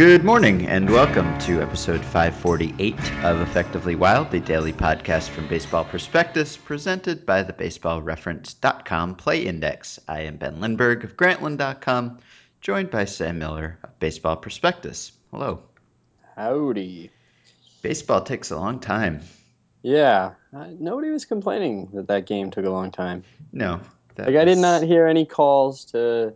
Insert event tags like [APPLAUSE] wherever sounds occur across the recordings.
Good morning and welcome to episode 548 of Effectively Wild, the daily podcast from Baseball Prospectus, presented by the BaseballReference.com Play Index. I am Ben Lindbergh of Grantland.com, joined by Sam Miller of Baseball Prospectus. Hello. Howdy. Baseball takes a long time. Yeah, nobody was complaining that that game took a long time. No. Like I did not hear any calls to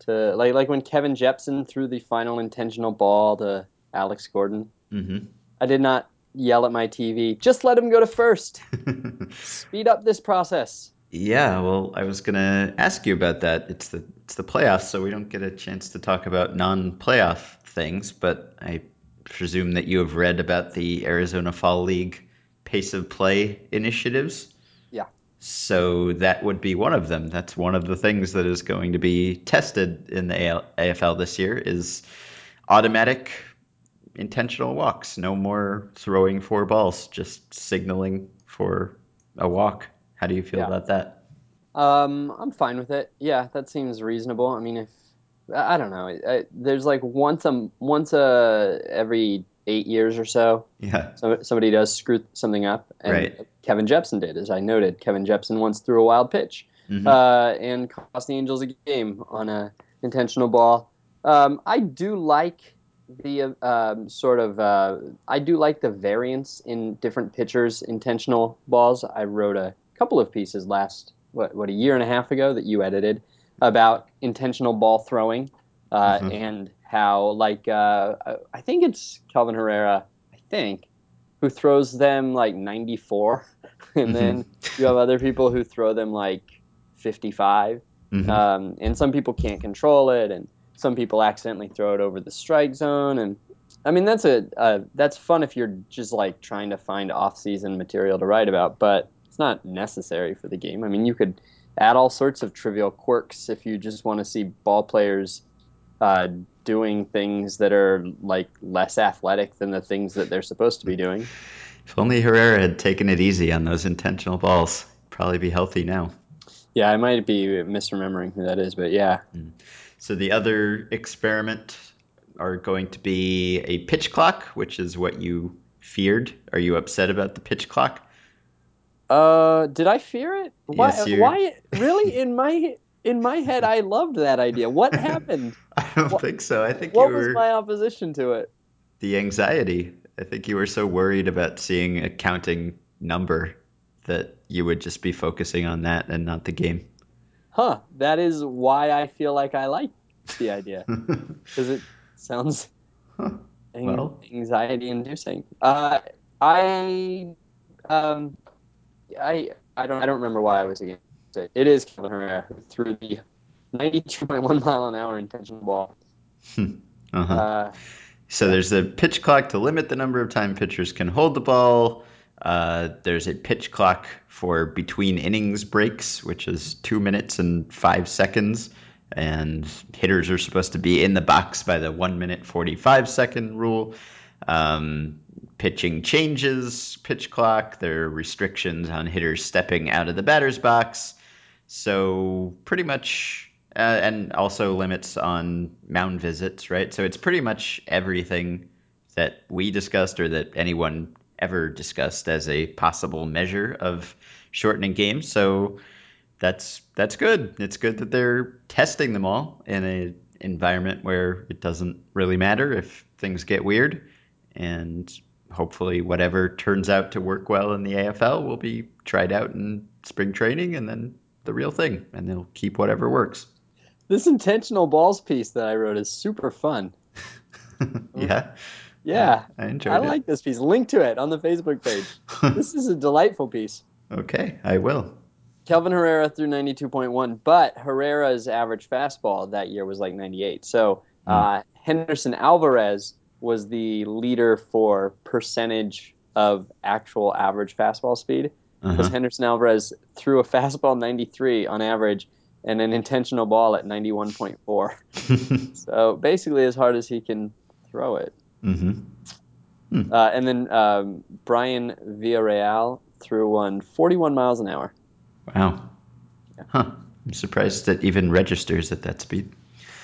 to like like when Kevin Jepsen threw the final intentional ball to Alex Gordon. Mm-hmm. I did not yell at my TV. Just let him go to first. [LAUGHS] Speed up this process. Yeah, well, I was gonna ask you about that. It's the it's the playoffs, so we don't get a chance to talk about non-playoff things. But I presume that you have read about the Arizona Fall League pace of play initiatives. So that would be one of them. That's one of the things that is going to be tested in the AFL this year is automatic intentional walks. No more throwing four balls, just signaling for a walk. How do you feel Yeah. about that? Um, I'm fine with it. Yeah, that seems reasonable. I mean, if I I don't know, I, there's like once a once a every eight years or so, Yeah. so somebody does screw something up, and Right. Kevin Jepsen did, as I noted. Kevin Jepsen once threw a wild pitch Mhm. uh, and cost the Angels a game on a intentional ball. Um, I do like the uh, um, sort of uh, I do like the variance in different pitchers' intentional balls. I wrote a couple of pieces last what what a year and a half ago that you edited about intentional ball throwing uh, Mhm. and how like uh, I- think it's Kelvin Herrera I think who throws them like 94 [LAUGHS] and Mhm. then you have other people who throw them like 55 Mhm. um, and some people can't control it and some people accidentally throw it over the strike zone and i mean that's a uh, that's fun if you're just like trying to find off-season material to write about but it's not necessary for the game i mean you could add all sorts of trivial quirks if you just want to see ball players uh, doing things that are like less athletic than the things that they're supposed to be doing if only Herrera had taken it easy on those intentional balls, probably be healthy now. yeah i might be misremembering who that is but yeah So the other experiment are going to be a pitch clock, which is what you feared. Are you upset about the pitch clock? Uh, did I fear it? Why? Yes, Why? Really? [LAUGHS] In my in my head, I loved that idea. What [LAUGHS] happened? I don't What- think so. I think What was were my opposition to it? the anxiety. I think you were so worried about seeing a counting number that you would just be focusing on that and not the game. Huh? That is why I feel like I like the idea [LAUGHS] because it sounds Huh. Well. anxiety-inducing. Uh, I um, I I don't I don't remember why I was against it. It is Kelvin Herrera who threw the 92.1 mile an hour intentional ball. uh-huh. Uh, So there's a pitch clock to limit the number of time pitchers can hold the ball. Uh, there's a pitch clock for between innings breaks, which is two minutes and five seconds. And hitters are supposed to be in the box by the one minute 45 second rule. Um, pitching changes, pitch clock. There are restrictions on hitters stepping out of the batter's box. So pretty much, uh, and also limits on mound visits, right? So it's pretty much everything that we discussed or that anyone ever discussed as a possible measure of shortening games. So that's that's good. It's good that they're testing them all in a environment where it doesn't really matter if things get weird, and hopefully whatever turns out to work well in the AFL will be tried out in spring training and then the real thing, and they'll keep whatever works. this intentional balls piece that I wrote is super fun. [LAUGHS] yeah, Yeah, I enjoyed I it. like this piece. Link to it on the Facebook page. [LAUGHS] This is a delightful piece. okay, I will. Kelvin Herrera threw 92.1, but Herrera's average fastball that year was like 98. So uh, Henderson Alvarez was the leader for percentage of actual average fastball speed because Uh-huh. Henderson Alvarez threw a fastball 93 on average and an intentional ball at 91.4. [LAUGHS] So basically, as hard as he can throw it. Mm-hmm. Uh, and then um, Brayan Villarreal threw one 41 miles an hour. Wow. Huh. I'm surprised that even registers at that speed.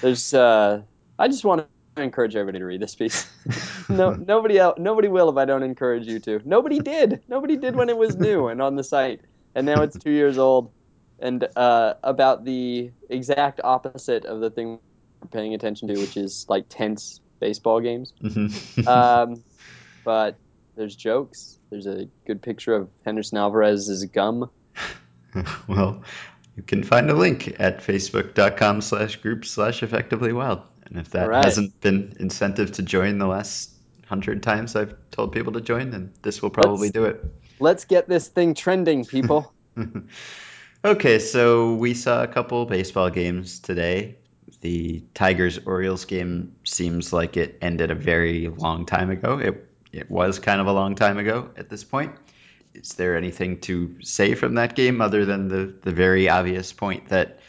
There's, uh, I just want encourage everybody to read this piece. [LAUGHS] no, nobody else, nobody will if I don't encourage you to. Nobody did. Nobody did when it was new and on the site, and now it's two years old, and uh, about the exact opposite of the thing we're paying attention to, which is like tense baseball games. Mhm. Um, but there's jokes. There's a good picture of Henderson Alvarez's gum. [LAUGHS] well, you can find a link at facebook.com slash group slash effectively wild. And if that right. hasn't been incentive to join the last hundred times I've told people to join, then this will probably Let's- do it. Let's get this thing trending, people. [LAUGHS] [LAUGHS] okay, so we saw a couple baseball games today. The Tigers Orioles game seems like it ended a very long time ago. It it was kind of a long time ago at this point. Is there anything to say from that game other than the the very obvious point that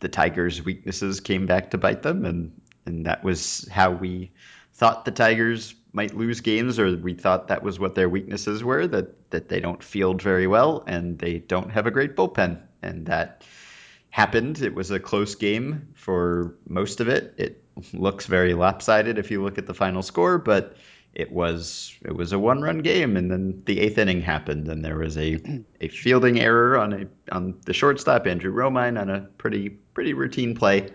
the Tigers' weaknesses came back to bite them and and that was how we thought the Tigers might lose games, or we thought that was what their weaknesses were that that they don't field very well and they don't have a great bullpen, and that happened. It was a close game for most of it. It looks very lopsided if you look at the final score, but it was it was a one run game, and then the eighth inning happened, and there was a a fielding error on a on the shortstop Andrew Romine on a pretty pretty routine play,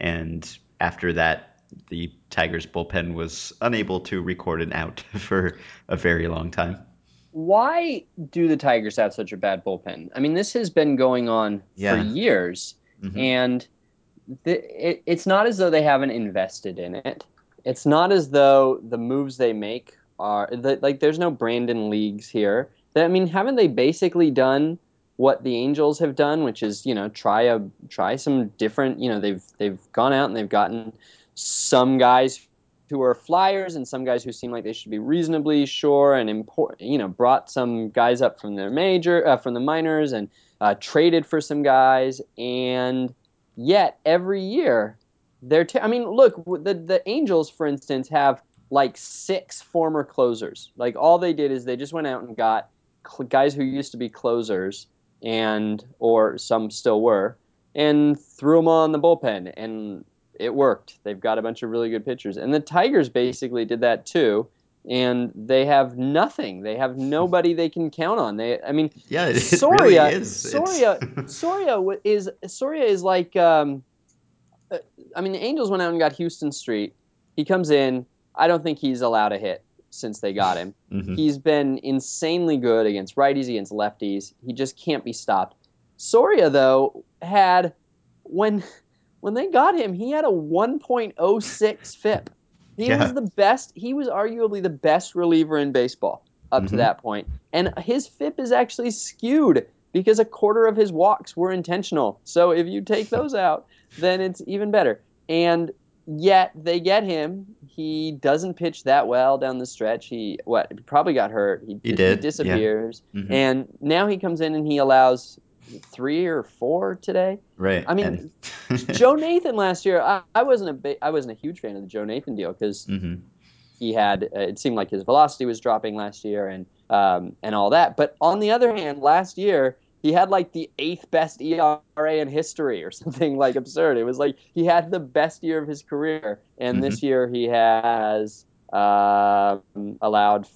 and after that the Tigers bullpen was unable to record an out [LAUGHS] for a very long time. Why do the Tigers have such a bad bullpen? I mean, this has been going on for Yeah. years, Mhm. and the, it, it's not as though they haven't invested in it. It's not as though the moves they make are like there's no Brandon Leagues here. I mean, haven't they basically done what the Angels have done, which is you know try a try some different. You know they've they've gone out and they've gotten some guys who are flyers and some guys who seem like they should be reasonably sure and import. You know brought some guys up from their major uh, from the minors and uh, traded for some guys and yet every year they're t- I mean look the the Angels for instance have like six former closers. Like all they did is they just went out and got cl- guys who used to be closers and or some still were and threw them on the bullpen and it worked. They've got a bunch of really good pitchers. And the Tigers basically did that too and they have nothing. They have nobody they can count on. They I mean Yeah, it, [LAUGHS] it Soria, really is. Soria, [LAUGHS] Soria is Soria is like um, I mean the Angels went out and got Houston Street. He comes in. I don't think he's allowed a hit since they got him. [LAUGHS] Mhm. He's been insanely good against righties, against lefties. He just can't be stopped. Soria though had when [LAUGHS] when they got him, he had a 1.06 FIP. He Yeah. was the best. He was arguably the best reliever in baseball up to Mhm. that point. And his FIP is actually skewed because a quarter of his walks were intentional. So if you take [LAUGHS] those out, then it's even better. And yet they get him. He doesn't pitch that well down the stretch. He what he probably got hurt. He, He did, yeah. disappears. Mhm. And now he comes in and he allows three or four today. right. I mean, [LAUGHS] [LAUGHS] Joe Nathan last year, I, I wasn't a ba- I wasn't a huge fan of the Joe Nathan deal because hmm he had uh, it seemed like his velocity was dropping last year and um, and all that. But on the other hand, last year he had like the eighth best ERA in history or [LAUGHS] something like absurd. It was like he had the best year of his career, and this year he has um allowed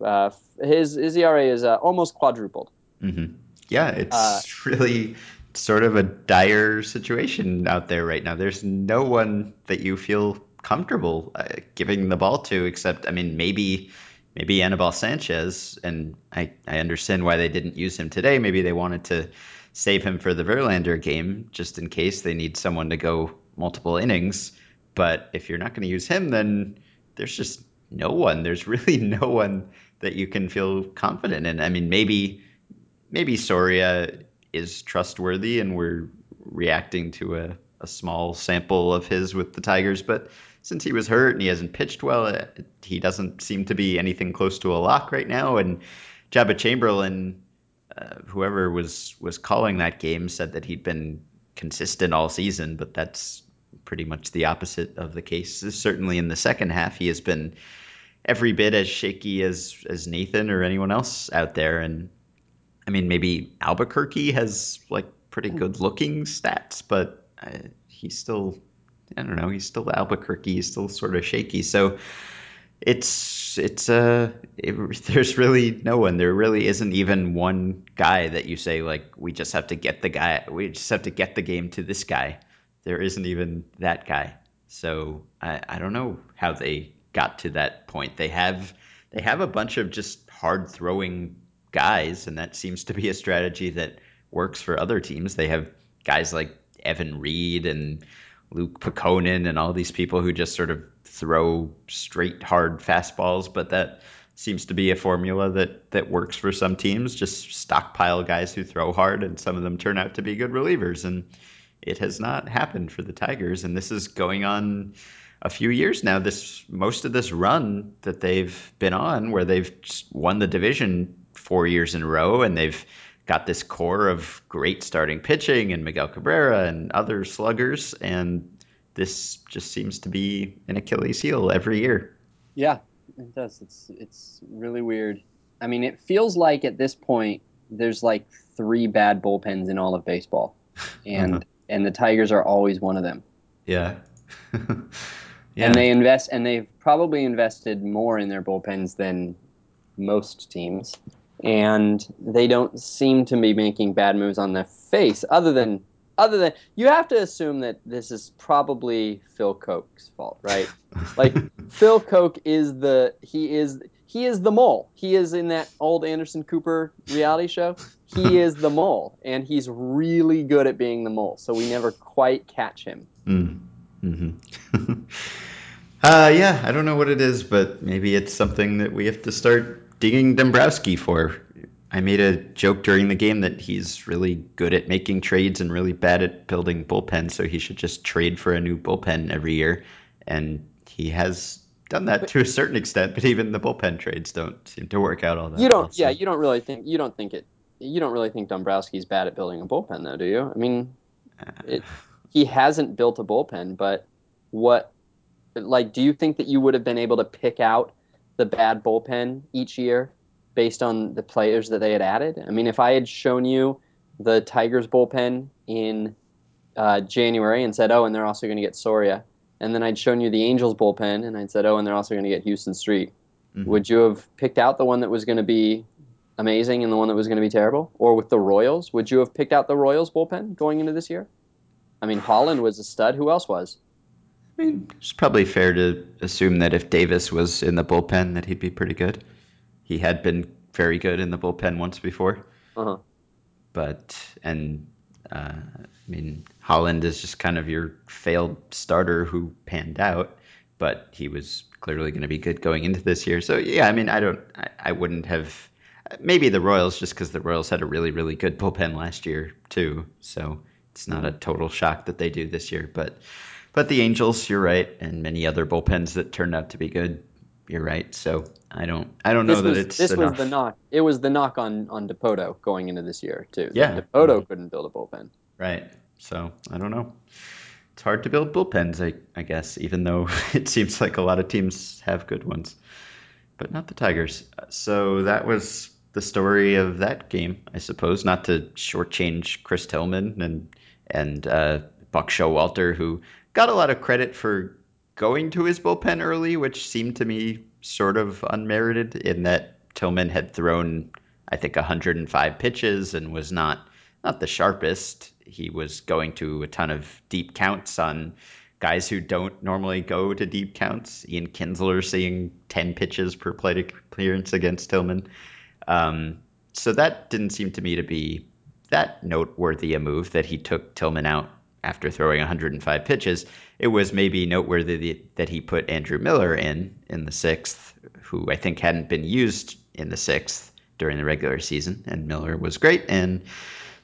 uh, his his ERA is uh, almost quadrupled. hmm Yeah, it's Uh, really sort of a dire situation out there right now. There's no one that you feel comfortable uh, giving the ball to, except I mean maybe maybe Anibal Sanchez, and I I understand why they didn't use him today. Maybe they wanted to save him for the Verlander game just in case they need someone to go multiple innings. But if you're not going to use him, then there's just no one. There's really [LAUGHS] no one that you can feel confident in. I mean, maybe maybe Soria is trustworthy and we're reacting to a, a small sample of his with the Tigers, but since he was hurt and he hasn't pitched well, uh, he doesn't seem to be anything close to a lock right now. And Joba Chamberlain, uh, whoever was was calling that game, said that he'd been consistent all season, but that's pretty much the opposite of the case. Certainly in the second half, he has been every bit as shaky as as Nathan or anyone else out there. And I mean, maybe Albuquerque has like pretty good looking stats, but uh, he still I don't know. He's still Albuquerque. He's still sort of shaky. So it's it's uh it, [LAUGHS] there's really no one. There really isn't even one guy that you say like we just have to get the guy. We just have to get the game to this guy. There isn't even that guy. So I I don't know how they got to that point. They have they have a bunch of just hard throwing guys, and that seems to be a strategy that works for other teams. They have guys like Evan Reed and Luke Putkonen and all these people who just sort of throw straight hard fastballs, but that seems to be a formula that that works for some teams. Just stockpile guys who throw hard, and some of them turn out to be good relievers. And it has not happened for the Tigers, and this is going on a few years now. This most of this run that they've been on, where they've won the division four years in a row, and they've got this core of great starting pitching and Miguel Cabrera and other sluggers, and this just seems to be an Achilles heel every year. Yeah, it does. It's it's really weird. I mean, it feels like at this point there's like three bad bullpens in all of baseball, [LAUGHS] and uh-huh. and the Tigers are always one of them. Yeah. [LAUGHS] yeah. And they invest, and they've probably invested more in their bullpens than most teams and they don't seem to be making bad moves on their face other than other than you have to assume that this is probably Phil Coke's fault, right? [LAUGHS] like Phil Coke is the he is he is the mole. He is in that old Anderson Cooper reality show. He [LAUGHS] is the mole, and he's really good at being the mole. So we never quite catch him. Mm. Mm-hmm. [LAUGHS] uh, yeah, I don't know what it is, but maybe it's something that we have to start digging Dombrowski for. I made a joke during the game that he's really good at making trades and really bad at building bullpens, so he should just trade for a new bullpen every year. And he has done that to a certain extent, but even the bullpen trades don't seem to work out all that. You don't, well, so. yeah, you don't really think you don't think it. You don't really think Dombrowski's bad at building a bullpen, though, do you? I mean, [SIGHS] it, he hasn't built a bullpen, but what, like, do you think that you would have been able to pick out the bad bullpen each year based on the players that they had added. I mean, if I had shown you the Tigers bullpen in uh, January and said, "Oh, and they're also going to get Soria," and then I'd shown you the Angels bullpen and I'd said, "Oh, and they're also going to get Houston Street," mm-hmm. would you have picked out the one that was going to be amazing and the one that was going to be terrible? Or with the Royals, would you have picked out the Royals bullpen going into this year? I mean, Holland was a stud. Who else was? I mean, it's probably fair to assume that if Davis was in the bullpen, that he'd be pretty good. He had been very good in the bullpen once before. Uh-huh. But and uh, I mean, Holland is just kind of your failed starter who panned out, but he was clearly going to be good going into this year. So yeah, I mean, I don't, I, I wouldn't have. Maybe the Royals, just because the Royals had a really, really good bullpen last year too. So it's not a total shock that they do this year, but but the Angels, you're right, and many other bullpens that turned out to be good. You're right. So I don't I don't know this that it's this enough. was the knock. It was the knock on on Dipoto going into this year too. Yeah, Dipoto mm-hmm. couldn't build a bullpen. Right. So I don't know. It's hard to build bullpens, I, I guess, even though [LAUGHS] it seems like a lot of teams have good ones, but not the Tigers. So that was the story of that game, I suppose. Not to shortchange Chris Tillman and and uh, Buck Showalter, who got a lot of credit for going to his bullpen early, which seemed to me sort of unmerited in that Tillman had thrown, I think, 105 pitches and was not not the sharpest. He was going to a ton of deep counts on guys who don't normally go to deep counts. Ian Kinsler seeing 10 pitches per plate appearance against Tillman. Um, so that didn't seem to me to be that noteworthy a move that he took Tillman out after throwing 105 pitches. It was maybe noteworthy that he put Andrew Miller in in the sixth, who I think hadn't been used in the sixth during the regular season, and Miller was great. And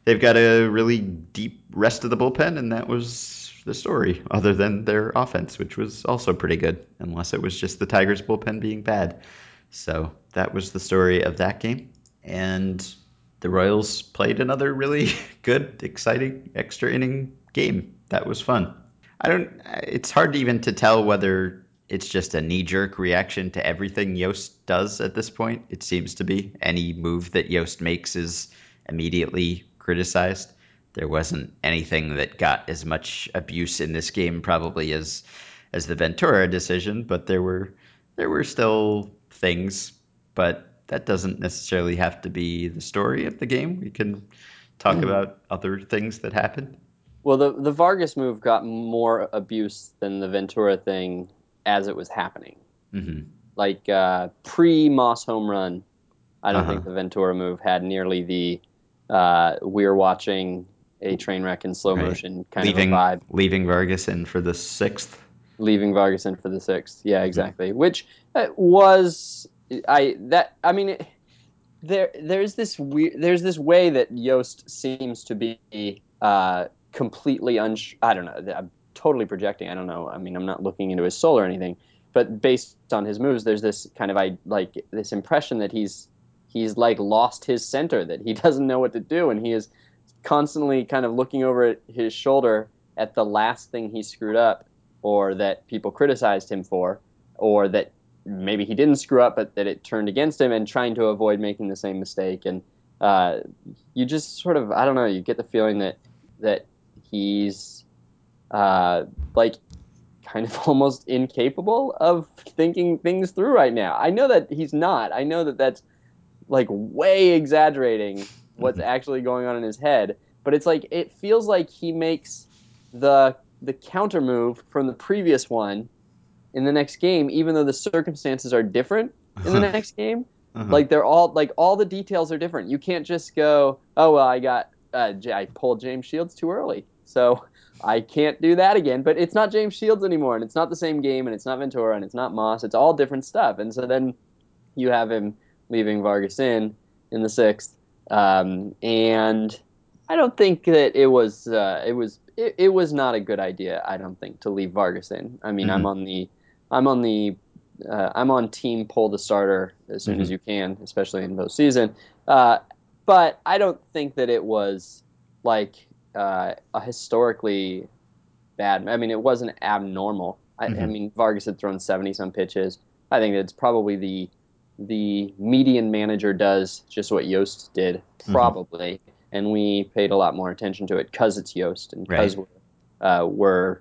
they've got a really deep rest of the bullpen, and that was the story, other than their offense, which was also pretty good, unless it was just the Tigers' bullpen being bad. So that was the story of that game. And the Royals played another really [LAUGHS] good, exciting extra inning game. That was fun. I don't. It's hard even to tell whether it's just a knee-jerk reaction to everything Yost does at this point. It seems to be any move that Yost makes is immediately criticized. there wasn't anything that got as much abuse in this game probably as as the Ventura decision, but there were there were still things, but that doesn't necessarily have to be the story of the game. We can talk mm. about other things that happened. Well, the the Vargas move got more abuse than the Ventura thing as it was happening. Mm-hmm. Like uh, pre Moss home run, I don't uh-huh. think the Ventura move had nearly the uh, we're watching a train wreck in slow right. motion kind leaving, of vibe. Leaving Vargas in for the sixth. Leaving Vargas in for the sixth. Yeah, mm-hmm. exactly. Mm-hmm. Which uh, was I that I mean. It, there, there's this weird. There's this way that Yost seems to be uh, completely un. I don't know. I'm totally projecting. I don't know. I mean, I'm not looking into his soul or anything, but based on his moves, there's this kind of I like this impression that he's he's like lost his center, that he [LAUGHS] doesn't know what to do, and he is constantly kind of looking over his shoulder at the last thing he screwed up, or that people criticized him for, or that maybe he didn't screw up, but that it turned against him, and trying to avoid making the same mistake. And uh, you just sort of I don't know. You get the feeling that that he's uh, like kind of [LAUGHS] almost incapable of thinking things through right now. I know that he's not. I know that that's like way exaggerating what's mm-hmm. actually going on in his head. But it's like it feels like he makes the the counter move from the previous one in the next game, even though the circumstances are different in the next game. Uh-huh. Like they're all like all the details are different. You can't just go, oh well, I got uh, I pulled James Shields too early, so [LAUGHS] I can't do that again. But it's not James Shields anymore, and it's not the same game, and it's not Ventura, and it's not Moss. It's all different stuff. And so then you have him leaving Vargas in in the sixth. Um, and I don't think that it was uh, it was it, it, was not a good idea. I don't think to leave Vargas in. I mean, mm-hmm. I'm on the I'm on the uh, I'm on team pull the starter as soon mm-hmm. as you can, especially in postseason. Uh, but I don't think that it was like uh, a historically bad. I mean, it wasn't abnormal. I, mm-hmm. I mean, Vargas had thrown 70 some pitches. I think it's probably the the median manager does just what Yost did, mm-hmm. probably, mm-hmm. and we paid a lot more attention to it because it's Yost and because right. we're, uh, we're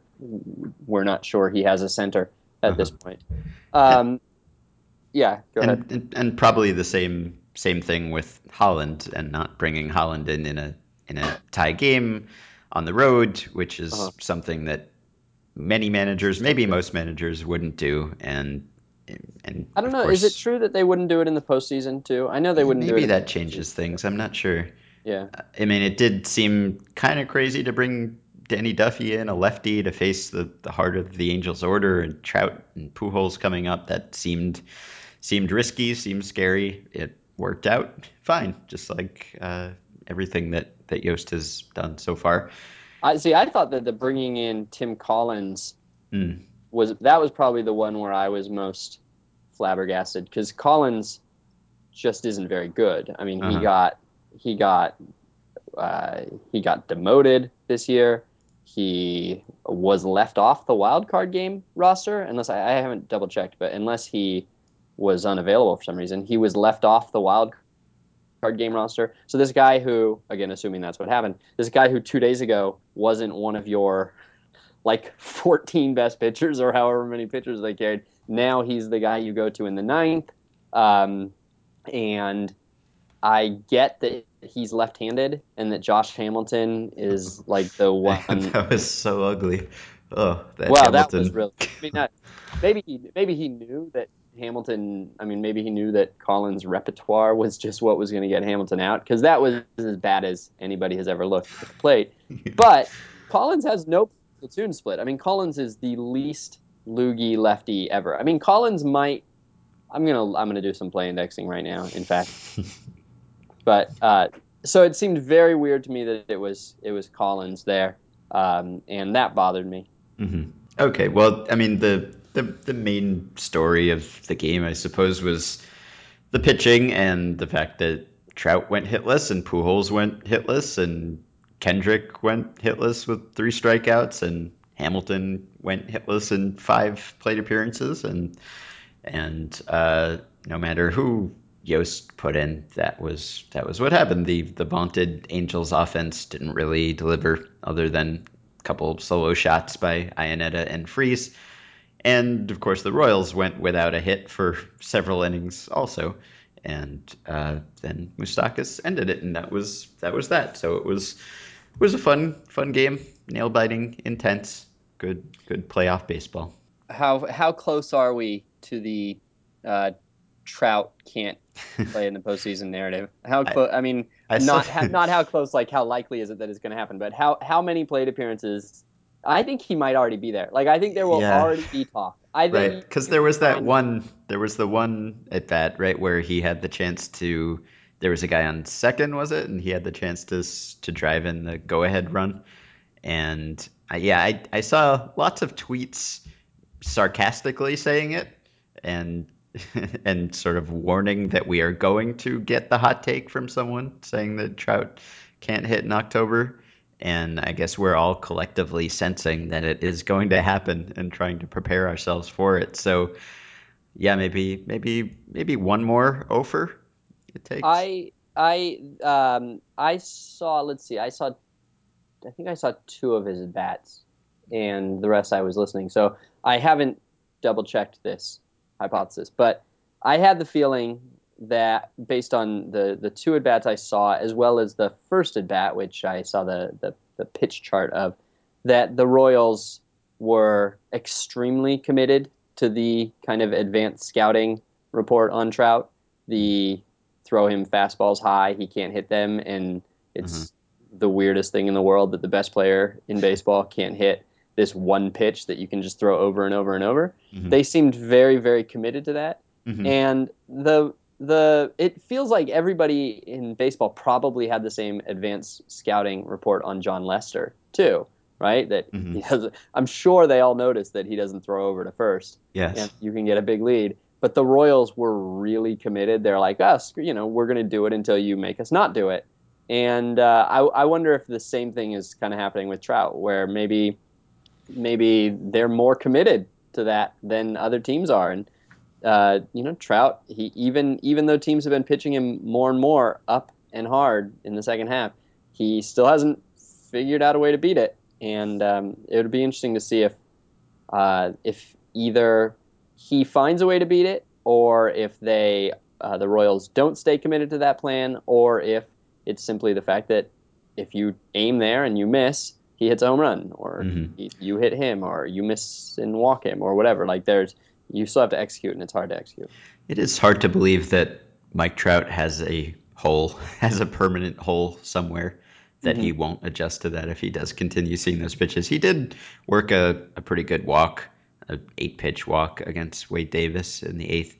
we're not sure he has a center at uh-huh. this point. Um, yeah, go and, ahead. And, and, probably the same same thing with Holland and not bringing Holland in in a in a tie game on the road, which is uh-huh. something that many managers, maybe most managers, wouldn't do, and and I don't know. Course, is it true that they wouldn't do it in the postseason too? I know they wouldn't. Maybe that changes things. I'm not sure. Yeah. I mean, it did seem kind of crazy to bring Danny Duffy in, a lefty, to face the, the heart of the Angels order, and Trout and Pujols coming up. That seemed seemed risky, seemed scary. It worked out fine, just like uh, everything that that Yost has done so far. I see. I thought that the bringing in Tim Collins mm. was that was probably the one where I was most flabbergasted because Collins just isn't very good. I mean, uh-huh. he got he got uh, he got demoted this year. He was left off the wild card game roster, unless I, I haven't double checked, but unless he was unavailable for some reason, he was left off the wild card game roster. So this guy who, again, assuming that's what happened, this guy who two days ago wasn't one of your like [LAUGHS] 14 best pitchers or however many pitchers they carried. Now he's the guy you go to in the ninth. Um, and I get that he's left-handed and that Josh Hamilton is like the [LAUGHS] one. that was so ugly. Oh, that well, Hamilton. that was really. I mean, maybe he maybe he knew that Hamilton. I mean, maybe he knew that Collins' repertoire was just what was going to get Hamilton out because that was as bad as anybody has ever looked at the plate. [LAUGHS] but Collins has no platoon split. I mean, Collins is the least loogie lefty ever. I mean, Collins might. I'm gonna I'm gonna do some play indexing right now. In fact, [LAUGHS] but uh, so it seemed very weird to me that it was it was Collins there, um, and that bothered me. Mm-hmm. Okay, well, I mean the, the the main story of the game, I suppose, was the pitching and the fact that Trout went hitless and Pujols went hitless and Kendrick went hitless with three strikeouts, and Hamilton went hitless in five plate appearances, and and uh, no matter who Yost put in, that was that was what happened. The the vaunted Angels offense didn't really deliver other than a couple solo shots by Iannetta and Freese. And of course, the Royals went without a hit for several innings also, and uh, then Moustakas ended it, and that was that was that. So it was it was a fun fun game, nail biting, intense, good good playoff baseball. How how close are we to the uh, Trout can't play in the postseason [LAUGHS] narrative? How close? I, I, mean, I not not how close. Like how likely is it that it's going to happen? But how how many plate appearances? I think he might already be there. Like I think there will yeah. already be talk. I think right because there was that one. There was the one at bat right where he had the chance to. There was a guy on second, was it? And he had the chance to to drive in the go ahead run. And uh, yeah, I I saw lots of tweets sarcastically saying it and [LAUGHS] and sort of warning that we are going to get the hot take from someone saying that Trout can't hit in October. And I guess we're all collectively sensing that it is going to happen and trying to prepare ourselves for it. So, yeah, maybe maybe maybe one more offer it takes. I I um I saw. Let's see. I saw. I think I saw two of his bats, and the rest I was listening. So I haven't double checked this hypothesis, but I had the feeling that based on the the two at bats I saw, as well as the first at bat, which I saw the, the the pitch chart of, that the Royals were extremely committed to the kind of advanced scouting report on Trout. The throw him fastballs high, he can't hit them, and it's mm-hmm. the weirdest thing in the world that the best player in baseball can't hit this one pitch that you can just throw over and over and over. Mm-hmm. They seemed very, very committed to that. Mm-hmm. And the the it feels like everybody in baseball probably had the same advanced scouting report on Jon Lester too, right? That mm-hmm. he has, I'm sure they all noticed that he doesn't throw over to first. Yes, and you can get a big lead. But the Royals were really committed. They're like us, you know, we're going to do it until you make us not do it. And uh, I, I wonder if the same thing is kind of happening with Trout, where maybe maybe they're more committed to that than other teams are. And uh, you know, Trout, he even even though teams have been pitching him more and more up and hard in the second half, he still hasn't figured out a way to beat it. And um, it would be interesting to see if uh, if either he finds a way to beat it, or if they uh, the Royals don't stay committed to that plan, or if it's simply the fact that if you aim there and you miss, he hits a home run, or mm-hmm. he, you hit him, or you miss and walk him, or whatever. Like there's you still have to execute, and it's hard to execute. It is hard to believe that Mike Trout has a hole, [LAUGHS] has a permanent hole somewhere that mm-hmm. he won't adjust to that if he does continue seeing those pitches. He did work a, a pretty good walk, a eight pitch walk against Wade Davis in the eighth,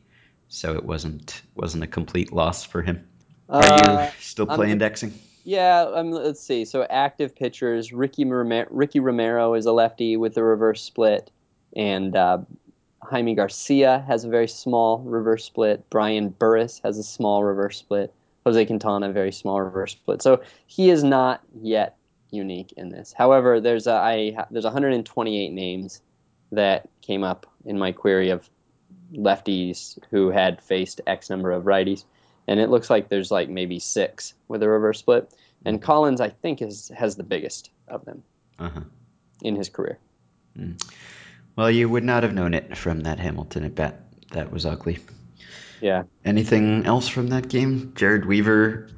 so it wasn't wasn't a complete loss for him. Are uh, you still play I'm, indexing? Yeah, um, let's see. So active pitchers: Ricky Romero, Ricky Romero is a lefty with a reverse split, and uh, Jaime Garcia has a very small reverse split. Brian Burris has a small reverse split. Jose Quintana, a very small reverse split. So he is not yet unique in this. However, there's a, I, there's 128 names that came up in my query of lefties who had faced X number of righties and it looks like there's like maybe six with a reverse split. And Collins, I think, is has the biggest of them uh-huh. in his career. Mm. Well, you would not have known it from that Hamilton at bat. That was ugly. Yeah. Anything else from that game? Jered Weaver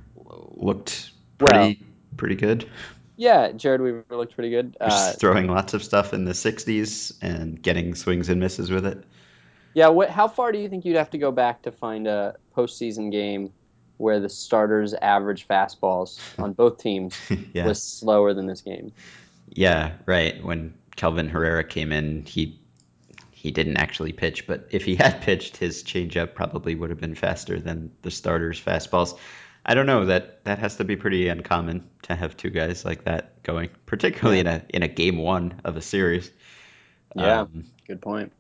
looked pretty well, pretty good. Yeah, Jered Weaver looked pretty good. Uh, throwing lots of stuff in the 60s and getting swings and misses with it. Yeah, what? How far do you think you'd have to go back to find a postseason game where the starters' average fastballs on both teams [LAUGHS] yeah. was slower than this game? Yeah, right. When Kelvin Herrera came in, he he didn't actually pitch, but if he had [LAUGHS] pitched, his changeup probably would have been faster than the starters' fastballs. I don't know that that has to be pretty uncommon to have two guys like that going, particularly yeah. in a in a game one of a series. Yeah, um, good point.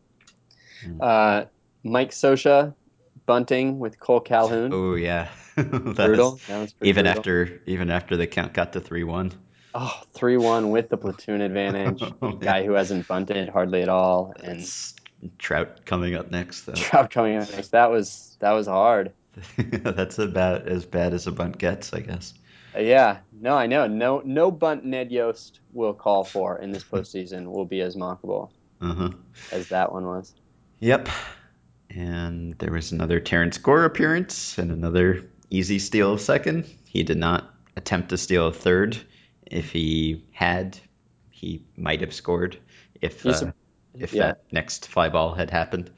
Hmm. Uh, Mike Scioscia bunting with Cole Calhoun. Oh yeah, [LAUGHS] brutal. even brutal. after even after the count got to three one. Oh, 3-1 with the [LAUGHS] platoon advantage. oh, guy who hasn't bunted hardly at all, and Trout coming up next. Though. Trout coming up next. That was that was hard. [LAUGHS] That's about as bad as a bunt gets, I guess. Uh, yeah, no, I know. No, no bunt Ned Yost will call for in this [LAUGHS] postseason will be as mockable Uh-huh. as that one was. Yep. And there was another Terrence Gore appearance and another easy steal of second. He did not attempt to steal a third. If he had, he might have scored if You su- uh, if yeah. that next fly ball had happened.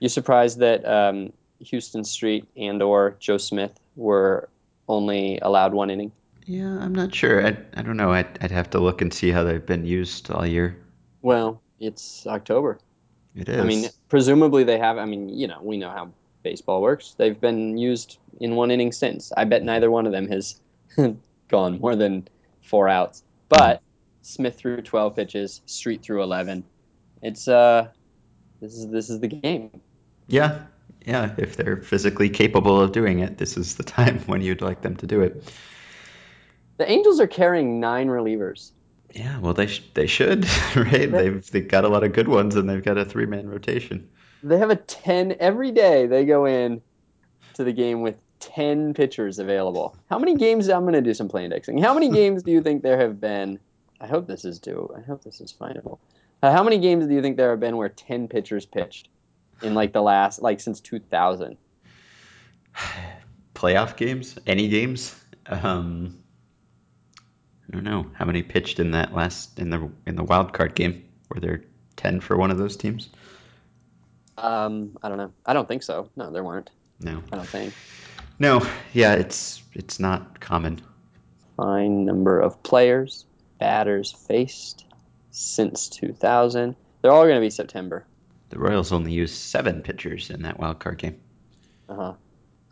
You surprised that um, Houston Street and or Joe Smith were only allowed one inning? Yeah, I'm not sure. I, I don't know. I'd, I'd have to look and see how they've been used all year. Well, it's October. It is. I mean, presumably they have. I mean, you know, we know how baseball works. They've been used in one inning since. I bet neither one of them has [LAUGHS] gone more than four outs. But Smith threw 12 pitches, Street threw 11. It's uh, this is this is the game. yeah, yeah. If they're physically capable of doing it, this is the [LAUGHS] time when you'd like them to do it. The Angels are carrying nine relievers. Yeah, well, they sh- they should, [LAUGHS] right? They've they've got a lot of good ones, and they've got a three man rotation. They have a 10 every day. They go in to the game with 10 pitchers available. How many games? I'm going to do some play indexing. How many games do you think there have been? I hope this is due. I hope this is findable. Uh, how many games do you think there have been where 10 pitchers pitched in like the last, like since 2000? [SIGHS] Playoff games, any games? Um, I don't know how many pitched in that last in the in the wild card game. Were there ten for one of those teams? Um, I don't know. I don't think so. No, there weren't. No, I don't think. No. Yeah, it's it's not common. Fine number of players, batters faced since 2000. They're all going to be September. The Royals only used seven pitchers in that wild card game. Uh huh.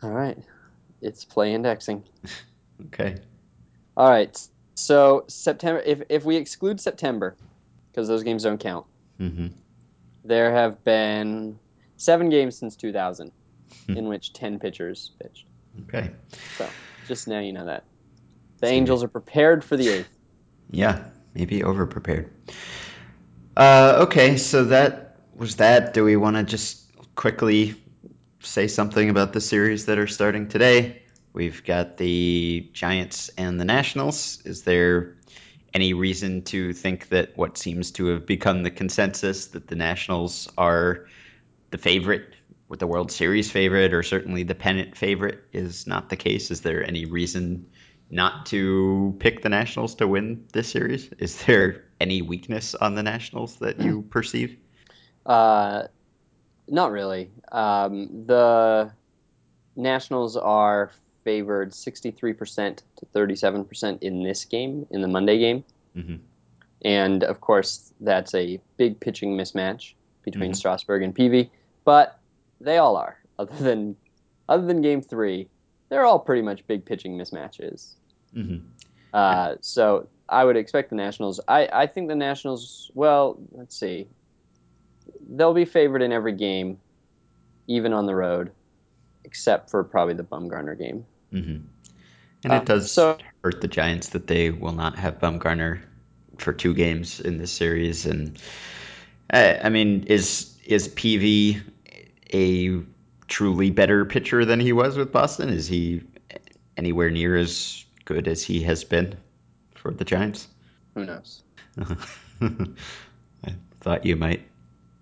All right. It's play indexing. [LAUGHS] Okay. All right. So September, if if we exclude September, because those games don't count, Mm-hmm. there have been seven games since 2000 Hmm. in which 10 pitchers pitched. Okay. So just now you know that. The. Angels are prepared for the eighth. Yeah, maybe over prepared. Uh, okay, so that was that. Do we want to just quickly say something about the series that are starting today? We've got the Giants and the Nationals. Is there any reason to think that what seems to have become the consensus that the Nationals are the favorite, with the World Series favorite, or certainly the pennant favorite, is not the case? Is there any reason not to pick the Nationals to win this series? Is there any weakness on the Nationals that you [CLEARS THROAT] perceive? Uh, not really. Um, the Nationals are favored 63% to 37% in this game, in the Monday game. Mhm. And of course, that's a big pitching mismatch between Mhm. Strasburg and Peavy, but they all are. [LAUGHS] Other than other than game 3, they're all pretty much big pitching mismatches. hmm Uh, so I would expect the Nationals. I, I think the Nationals. Well, let's see. They'll be favored in every game, even on the road, except for probably the Bumgarner game. hmm And Uh, it does so- hurt the Giants that they will not have Bumgarner for two games in this series. And I, I mean, is is Peavy a truly better pitcher than he was with Boston? Is he anywhere near as good as he has been for the Giants? Who knows? [LAUGHS] I thought you might.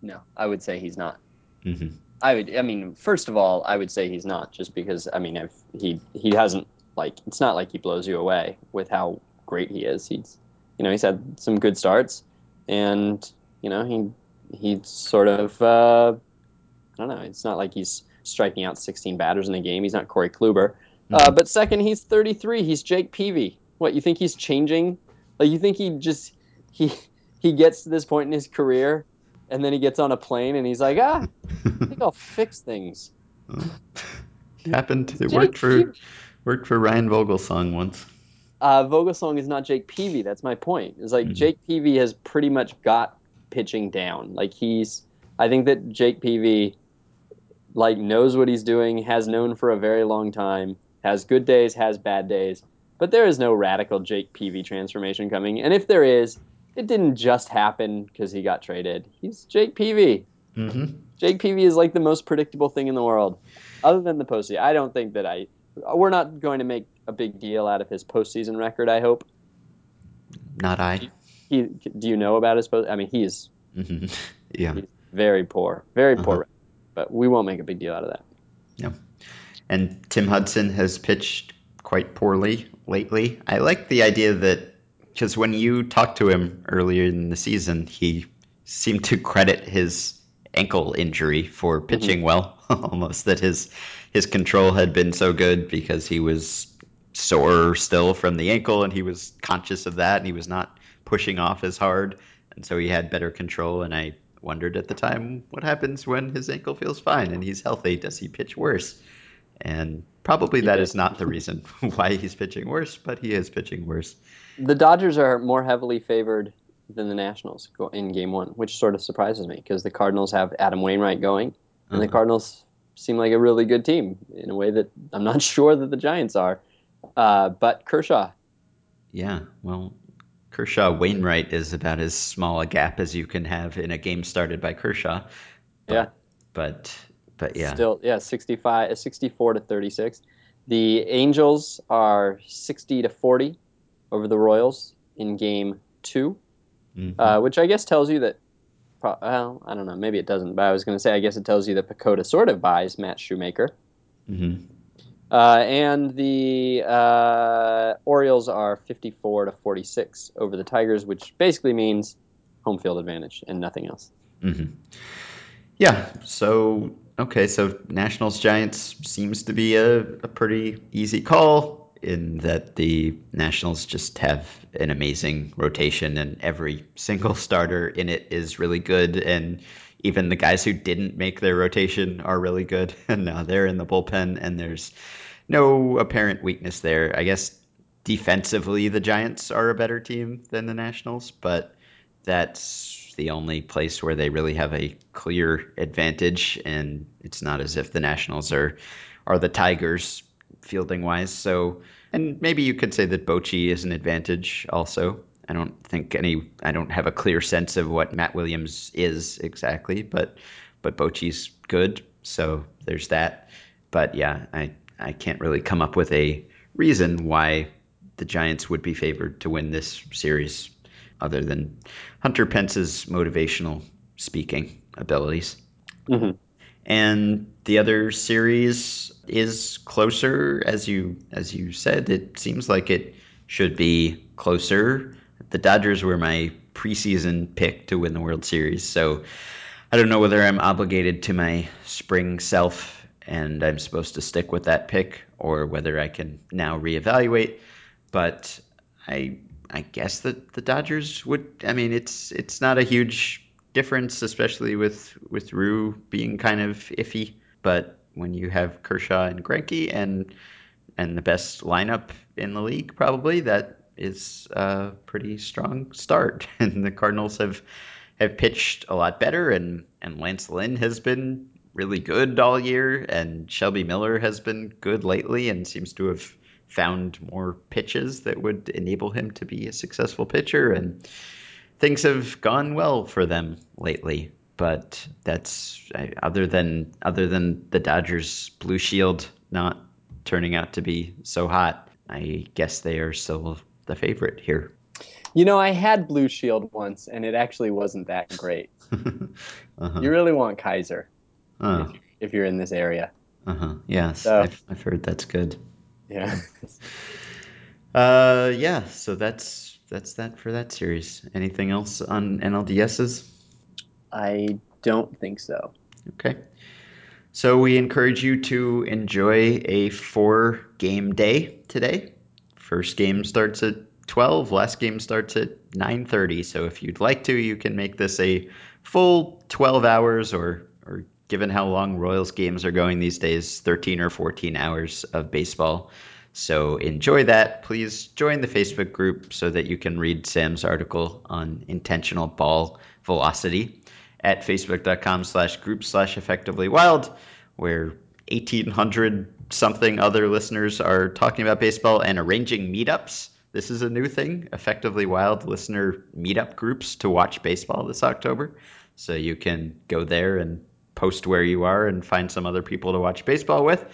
No, I would say he's not. hmm I would. I mean, first of all, I would say he's not, just because. I mean, if he he hasn't like it's not like he blows you away with how great he is. He's, you know, he's had some good starts, and you know he he's sort of. Uh, I don't know. It's not like he's striking out 16 batters in a game. He's not Corey Kluber. Uh, but second, he's 33. He's Jake Peavy. What you think he's changing? Like you think he just he he gets to this point in his career, and then he gets on a plane and he's like, ah, I think I'll fix things. it [LAUGHS] happened. It Jake worked for Peavy. worked for Ryan Vogelsong once. Uh, Vogelsong is not Jake Peavy. That's my point. It's like Mhm. Jake Peavy has pretty much got pitching down. Like he's, I think that Jake Peavy, like knows what he's doing, has known for a very long time, has good days, has bad days, but there is no radical Jake Peavy transformation coming. And if there is, it didn't just happen because he got traded. He's Jake Peavy. Mm-hmm. Jake Peavy is like the most predictable thing in the world, other than the postseason. I don't think that I. We're not going to make a big deal out of his postseason record. I hope. Not I. He. Do you know about his post? I mean, he's. Mm-hmm. [LAUGHS] Yeah. He's very poor. Very Uh-huh. poor. But we won't make a big deal out of that. Yeah. And Tim Hudson has pitched quite poorly lately. I like the idea that because when you talked to him earlier in the season, he seemed to credit his ankle injury for mm-hmm. pitching well. [LAUGHS] Almost that his his control had been so good because he was sore still from the ankle and he was conscious of that and he was not pushing off as hard and so he had better control and I wondered at the time what happens when his ankle feels fine and he's healthy? Does he pitch worse? And probably that is not the reason [LAUGHS] why he's pitching worse but he is pitching worse. The Dodgers are more heavily favored than the Nationals in Game One, which sort of surprises me because the Cardinals have Adam Wainwright going, and the Uh-huh. Cardinals seem like a really good team in a way that I'm not [LAUGHS] sure that the Giants are. Uh, but Kershaw, yeah well Kershaw Wainwright is about as small a gap as you can have in a game started by Kershaw but, Yeah. but but yeah still yeah, 65, uh, 64 to 36. The Angels are 60 to 40 over the Royals in Game Two. Mhm. uh, which I guess tells you that. Well, I don't know. Maybe it doesn't. But I was going to say, I guess it tells you that PECOTA sort of buys Matt Shoemaker. Mhm. Uh, and the uh, Orioles are 54 to 46 over the Tigers, which basically means home field advantage and nothing else. hmm Yeah. So okay. So Nationals Giants seems to be a, a pretty easy call in that the Nationals just have an amazing rotation and every single starter in it is really good and even the guys who didn't make their rotation are really good [LAUGHS] and now they're in the bullpen and there's no apparent weakness there. I guess defensively the Giants are a better team than the Nationals, but that's the only place where they really have a clear advantage and it's not as if the Nationals are are the Tigers fielding wise. So and maybe you could say that Bochy is an advantage also. I don't think any I don't have a clear sense of what Matt Williams is exactly, but but Bochy's good, so there's that. But yeah, I I can't really come up with a reason why the Giants would be favored to win this series other than Hunter Pence's motivational speaking abilities. Mhm. And the other series is closer, as you as you said. It seems like it should be closer. The Dodgers were my preseason pick to win the World Series, so I don't know whether I'm obligated to my spring self and I'm supposed to stick with that pick, or whether I can now reevaluate. But I I guess that the Dodgers would. I mean, it's it's not a huge difference, especially with with Ryu being kind of iffy. But when you have Kershaw and Greinke and and the best lineup in the league, probably that is a pretty strong start. [LAUGHS] And the Cardinals have have pitched a lot better, and and Lance Lynn has been really good all year, and Shelby Miller has been good lately, and seems to have found more pitches that would enable him to be a successful pitcher, and things have gone well for them lately. But that's other than other than the Dodgers blue shield not turning out to be so hot. I guess they are still the favorite here. You know, I had Blue Shield once, and it actually wasn't that great. [LAUGHS] uh-huh. You really want Kaiser Oh, if, if you're in this area. uh-huh. Yes, So- I've, I've heard that's good. Yeah. [LAUGHS] Uh, yeah. So that's that's that for that series. Anything else on NLDSs? I don't think so. Okay. So we encourage you to enjoy a four game day today. First game starts at 12, last game starts at 9:30. So if you'd like to, you can make this a full 12 hours or or given how long Royals games are going these days, 13 or 14 hours of baseball. So enjoy that. Please join the Facebook group so that you can read Sam's article on intentional ball velocity at facebook.com slash group slash effectively wild, where 1,800 something other listeners are talking about baseball and arranging meetups. This is a new thing, effectively wild listener meetup groups to watch baseball this October. So you can go there and post where you are and find some other people to watch baseball with.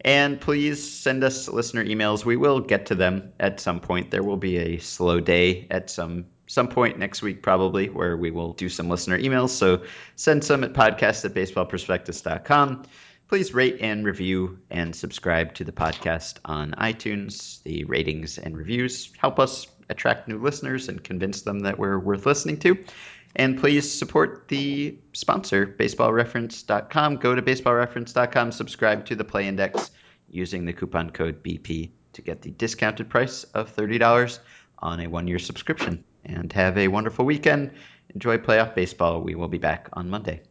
And please send us listener emails. We will get to them at some point. There will be a slow day at some some point next week, probably, where we will do some listener emails. So send some at podcast at baseballprospectus.com. Please rate and review and subscribe to the podcast on iTunes. The ratings and reviews help us attract new listeners and convince them that we're worth listening to. And please support the sponsor, baseballreference.com. Go to baseballreference.com, subscribe to the Play Index using the coupon code BP to get the discounted price of $30 on a one year subscription. And have a wonderful weekend. Enjoy playoff baseball. We will be back on Monday.